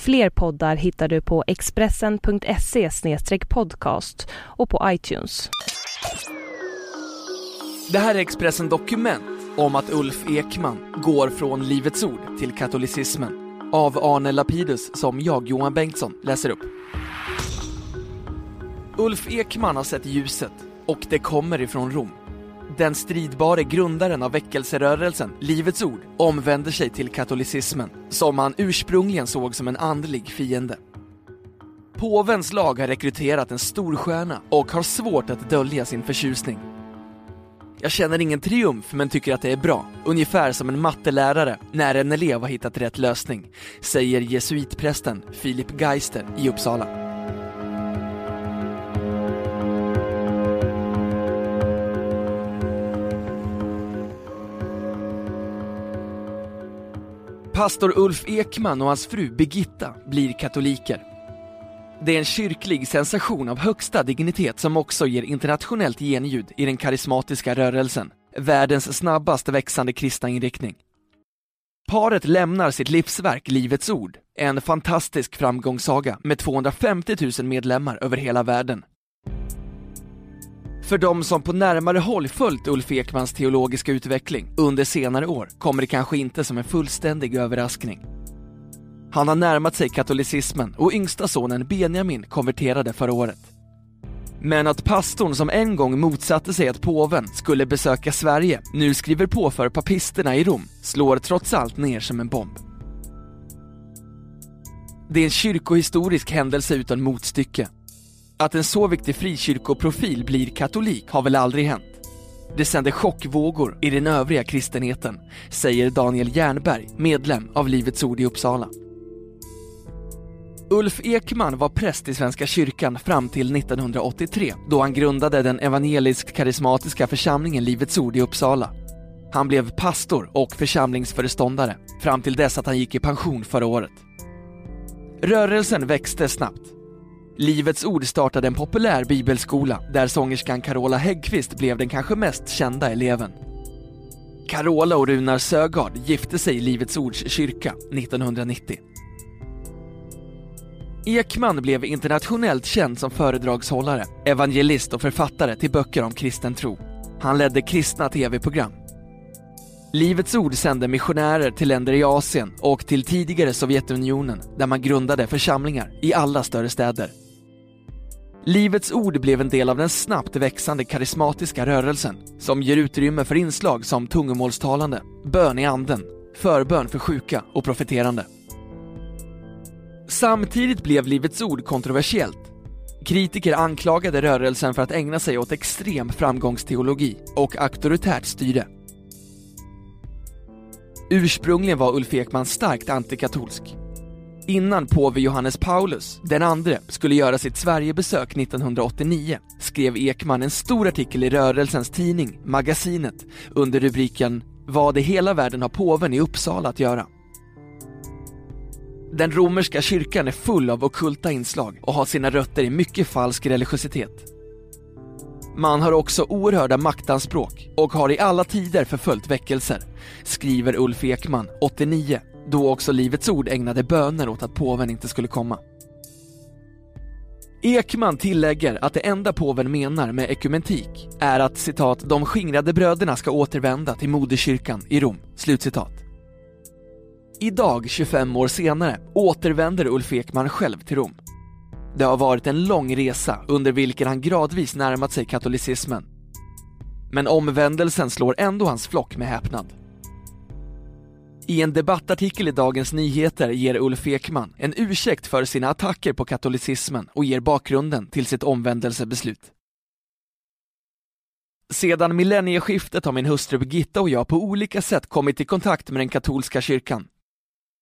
Fler poddar hittar du på expressen.se podcast och på iTunes. Det här är Expressen Dokument om att Ulf Ekman går från Livets Ord till katolicismen av Arne Lapidus som jag, Johan Bengtsson, läser upp. Ulf Ekman har sett ljuset och det kommer ifrån Rom. Den stridbare grundaren av väckelserörelsen Livets Ord omvänder sig till katolicismen, som han ursprungligen såg som en andlig fiende. Påvens lag har rekryterat en storstjärna och har svårt att dölja sin förtjusning. Jag känner ingen triumf men tycker att det är bra, ungefär som en mattelärare när en elev har hittat rätt lösning, säger jesuitprästen Filip Geister i Uppsala. Pastor Ulf Ekman och hans fru Birgitta blir katoliker. Det är en kyrklig sensation av högsta dignitet som också ger internationellt genljud i den karismatiska rörelsen, världens snabbast växande kristna inriktning. Paret lämnar sitt livsverk Livets Ord, en fantastisk framgångssaga med 250 000 medlemmar över hela världen. För de som på närmare håll följt Ulf Ekmans teologiska utveckling under senare år kommer det kanske inte som en fullständig överraskning. Han har närmat sig katolicismen och yngsta sonen Benjamin konverterade förra året. Men att pastorn som en gång motsatte sig att påven skulle besöka Sverige nu skriver på för papisterna i Rom slår trots allt ner som en bomb. Det är en kyrkohistorisk händelse utan motstycke att en så viktig frikyrkoprofil blir katolik har väl aldrig hänt. Det sänder chockvågor i den övriga kristenheten, säger Daniel Jernberg, medlem av Livets Ord i Uppsala. Ulf Ekman var präst i Svenska kyrkan fram till 1983 då han grundade den evangeliskt karismatiska församlingen Livets Ord i Uppsala. Han blev pastor och församlingsföreståndare fram till dess att han gick i pension förra året. Rörelsen växte snabbt Livets Ord startade en populär bibelskola där sångerskan Carola Häggkvist blev den kanske mest kända eleven. Carola och Runar Sögaard gifte sig i Livets Ords kyrka 1990. Ekman blev internationellt känd som föredragshållare, evangelist och författare till böcker om kristen tro. Han ledde kristna tv-program. Livets Ord sände missionärer till länder i Asien och till tidigare Sovjetunionen där man grundade församlingar i alla större städer. Livets Ord blev en del av den snabbt växande karismatiska rörelsen som ger utrymme för inslag som tungomålstalande, bön i anden, förbön för sjuka och profeterande. Samtidigt blev Livets Ord kontroversiellt. Kritiker anklagade rörelsen för att ägna sig åt extrem framgångsteologi och auktoritärt styre. Ursprungligen var Ulf Ekman starkt antikatolsk Innan påve Johannes Paulus, den andre, skulle göra sitt Sverigebesök 1989 skrev Ekman en stor artikel i rörelsens tidning, Magasinet, under rubriken Vad i hela världen har påven i Uppsala att göra? Den romerska kyrkan är full av okulta inslag och har sina rötter i mycket falsk religiositet. Man har också oerhörda maktanspråk och har i alla tider förföljt väckelser, skriver Ulf Ekman, 89, då också Livets Ord ägnade böner åt att påven inte skulle komma. Ekman tillägger att det enda påven menar med ekumentik är att citat, de skingrade bröderna ska återvända till moderkyrkan i Rom. Slutcitat. Idag, 25 år senare, återvänder Ulf Ekman själv till Rom. Det har varit en lång resa under vilken han gradvis närmat sig katolicismen. Men omvändelsen slår ändå hans flock med häpnad. I en debattartikel i Dagens Nyheter ger Ulf Ekman en ursäkt för sina attacker på katolicismen och ger bakgrunden till sitt omvändelsebeslut. Sedan millennieskiftet har min hustru Birgitta och jag på olika sätt kommit i kontakt med den katolska kyrkan.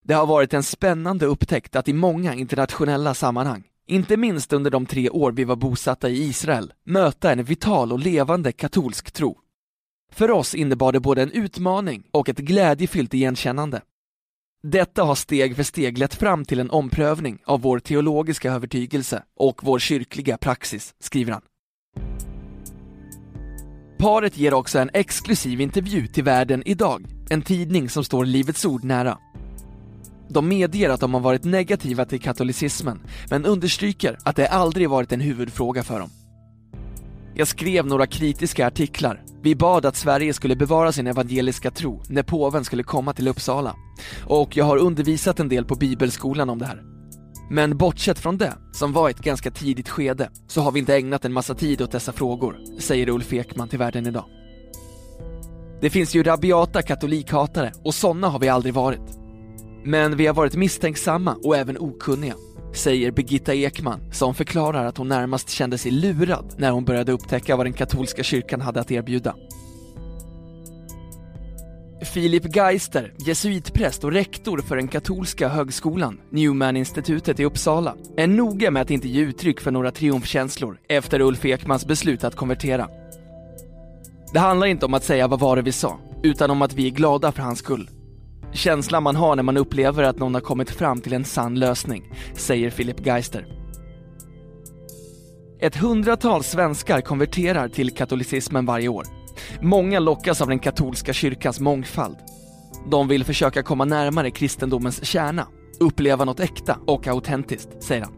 Det har varit en spännande upptäckt att i många internationella sammanhang inte minst under de tre år vi var bosatta i Israel, möta en vital och levande katolsk tro. För oss innebar det både en utmaning och ett glädjefyllt igenkännande. Detta har steg för steg lett fram till en omprövning av vår teologiska övertygelse och vår kyrkliga praxis, skriver han. Paret ger också en exklusiv intervju till Världen idag, en tidning som står Livets Ord nära. De medger att de har varit negativa till katolicismen, men understryker att det aldrig varit en huvudfråga för dem. Jag skrev några kritiska artiklar. Vi bad att Sverige skulle bevara sin evangeliska tro när påven skulle komma till Uppsala. Och jag har undervisat en del på bibelskolan om det här. Men bortsett från det, som var ett ganska tidigt skede, så har vi inte ägnat en massa tid åt dessa frågor, säger Ulf Ekman till Världen idag. Det finns ju rabiata katolikhatare och sådana har vi aldrig varit. Men vi har varit misstänksamma och även okunniga, säger Birgitta Ekman som förklarar att hon närmast kände sig lurad när hon började upptäcka vad den katolska kyrkan hade att erbjuda. Filip Geister, jesuitpräst och rektor för den katolska högskolan, Newman-institutet i Uppsala, är noga med att inte ge uttryck för några triumfkänslor efter Ulf Ekmans beslut att konvertera. Det handlar inte om att säga vad var det vi sa, utan om att vi är glada för hans skull. Känslan man har när man upplever att någon har kommit fram till en sann lösning, säger Philip Geister. Ett hundratal svenskar konverterar till katolicismen varje år. Många lockas av den katolska kyrkans mångfald. De vill försöka komma närmare kristendomens kärna, uppleva något äkta och autentiskt, säger han.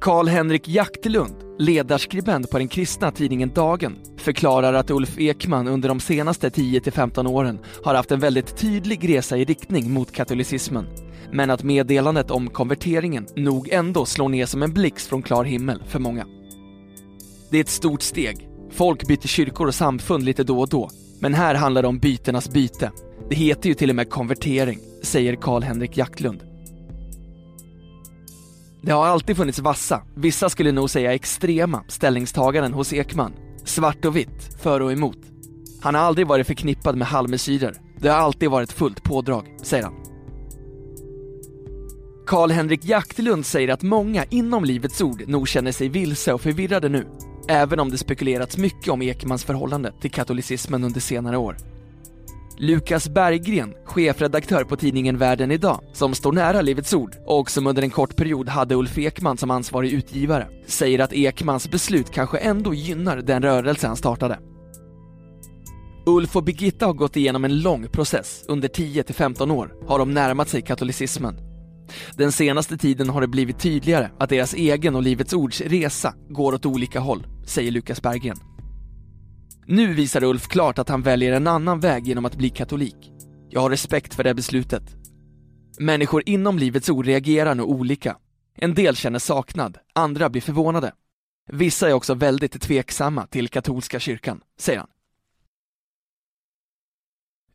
Karl-Henrik Jaktlund ledarskribent på den kristna tidningen Dagen, förklarar att Ulf Ekman under de senaste 10-15 åren har haft en väldigt tydlig resa i riktning mot katolicismen, men att meddelandet om konverteringen nog ändå slår ner som en blixt från klar himmel för många. Det är ett stort steg. Folk byter kyrkor och samfund lite då och då, men här handlar det om byternas byte. Det heter ju till och med konvertering, säger Karl-Henrik Jaktlund. Det har alltid funnits vassa, vissa skulle nog säga extrema, ställningstaganden hos Ekman. Svart och vitt, för och emot. Han har aldrig varit förknippad med halvmesyrer. Det har alltid varit fullt pådrag, säger han. Karl-Henrik Jaktlund säger att många inom Livets Ord nog känner sig vilse och förvirrade nu, även om det spekulerats mycket om Ekmans förhållande till katolicismen under senare år. Lukas Berggren, chefredaktör på tidningen Världen idag, som står nära Livets Ord och som under en kort period hade Ulf Ekman som ansvarig utgivare, säger att Ekmans beslut kanske ändå gynnar den rörelse han startade. Ulf och Birgitta har gått igenom en lång process. Under 10-15 år har de närmat sig katolicismen. Den senaste tiden har det blivit tydligare att deras egen och Livets Ords resa går åt olika håll, säger Lukas Berggren. Nu visar Ulf klart att han väljer en annan väg genom att bli katolik. Jag har respekt för det beslutet. Människor inom Livets Ord reagerar nog olika. En del känner saknad, andra blir förvånade. Vissa är också väldigt tveksamma till katolska kyrkan, säger han.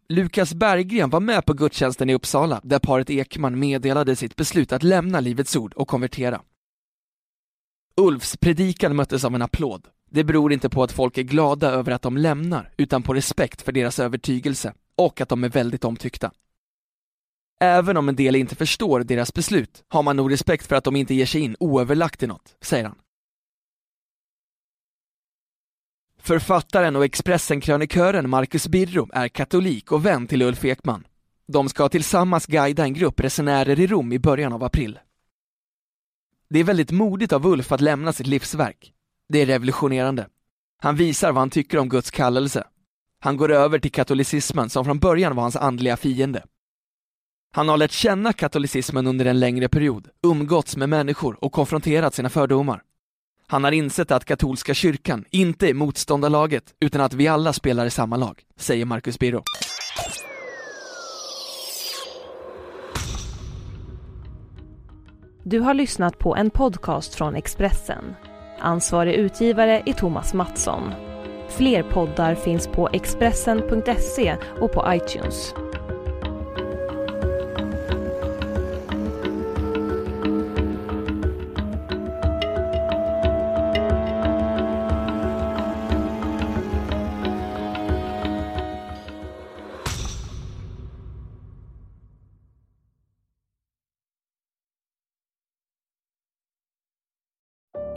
Lukas Berggren var med på gudstjänsten i Uppsala där paret Ekman meddelade sitt beslut att lämna Livets Ord och konvertera. Ulfs predikan möttes av en applåd. Det beror inte på att folk är glada över att de lämnar, utan på respekt för deras övertygelse och att de är väldigt omtyckta. Även om en del inte förstår deras beslut har man nog respekt för att de inte ger sig in oöverlagt i något, säger han. Författaren och Expressen-krönikören Marcus Birro är katolik och vän till Ulf Ekman. De ska tillsammans guida en grupp resenärer i Rom i början av april. Det är väldigt modigt av Ulf att lämna sitt livsverk. Det är revolutionerande. Han visar vad han tycker om Guds kallelse. Han går över till katolicismen som från början var hans andliga fiende. Han har lärt känna katolicismen under en längre period, umgåtts med människor och konfronterat sina fördomar. Han har insett att katolska kyrkan inte är motståndarlaget, utan att vi alla spelar i samma lag, säger Marcus Birro. Du har lyssnat på en podcast från Expressen. Ansvarig utgivare är Thomas Mattsson. Fler poddar finns på Expressen.se och på iTunes.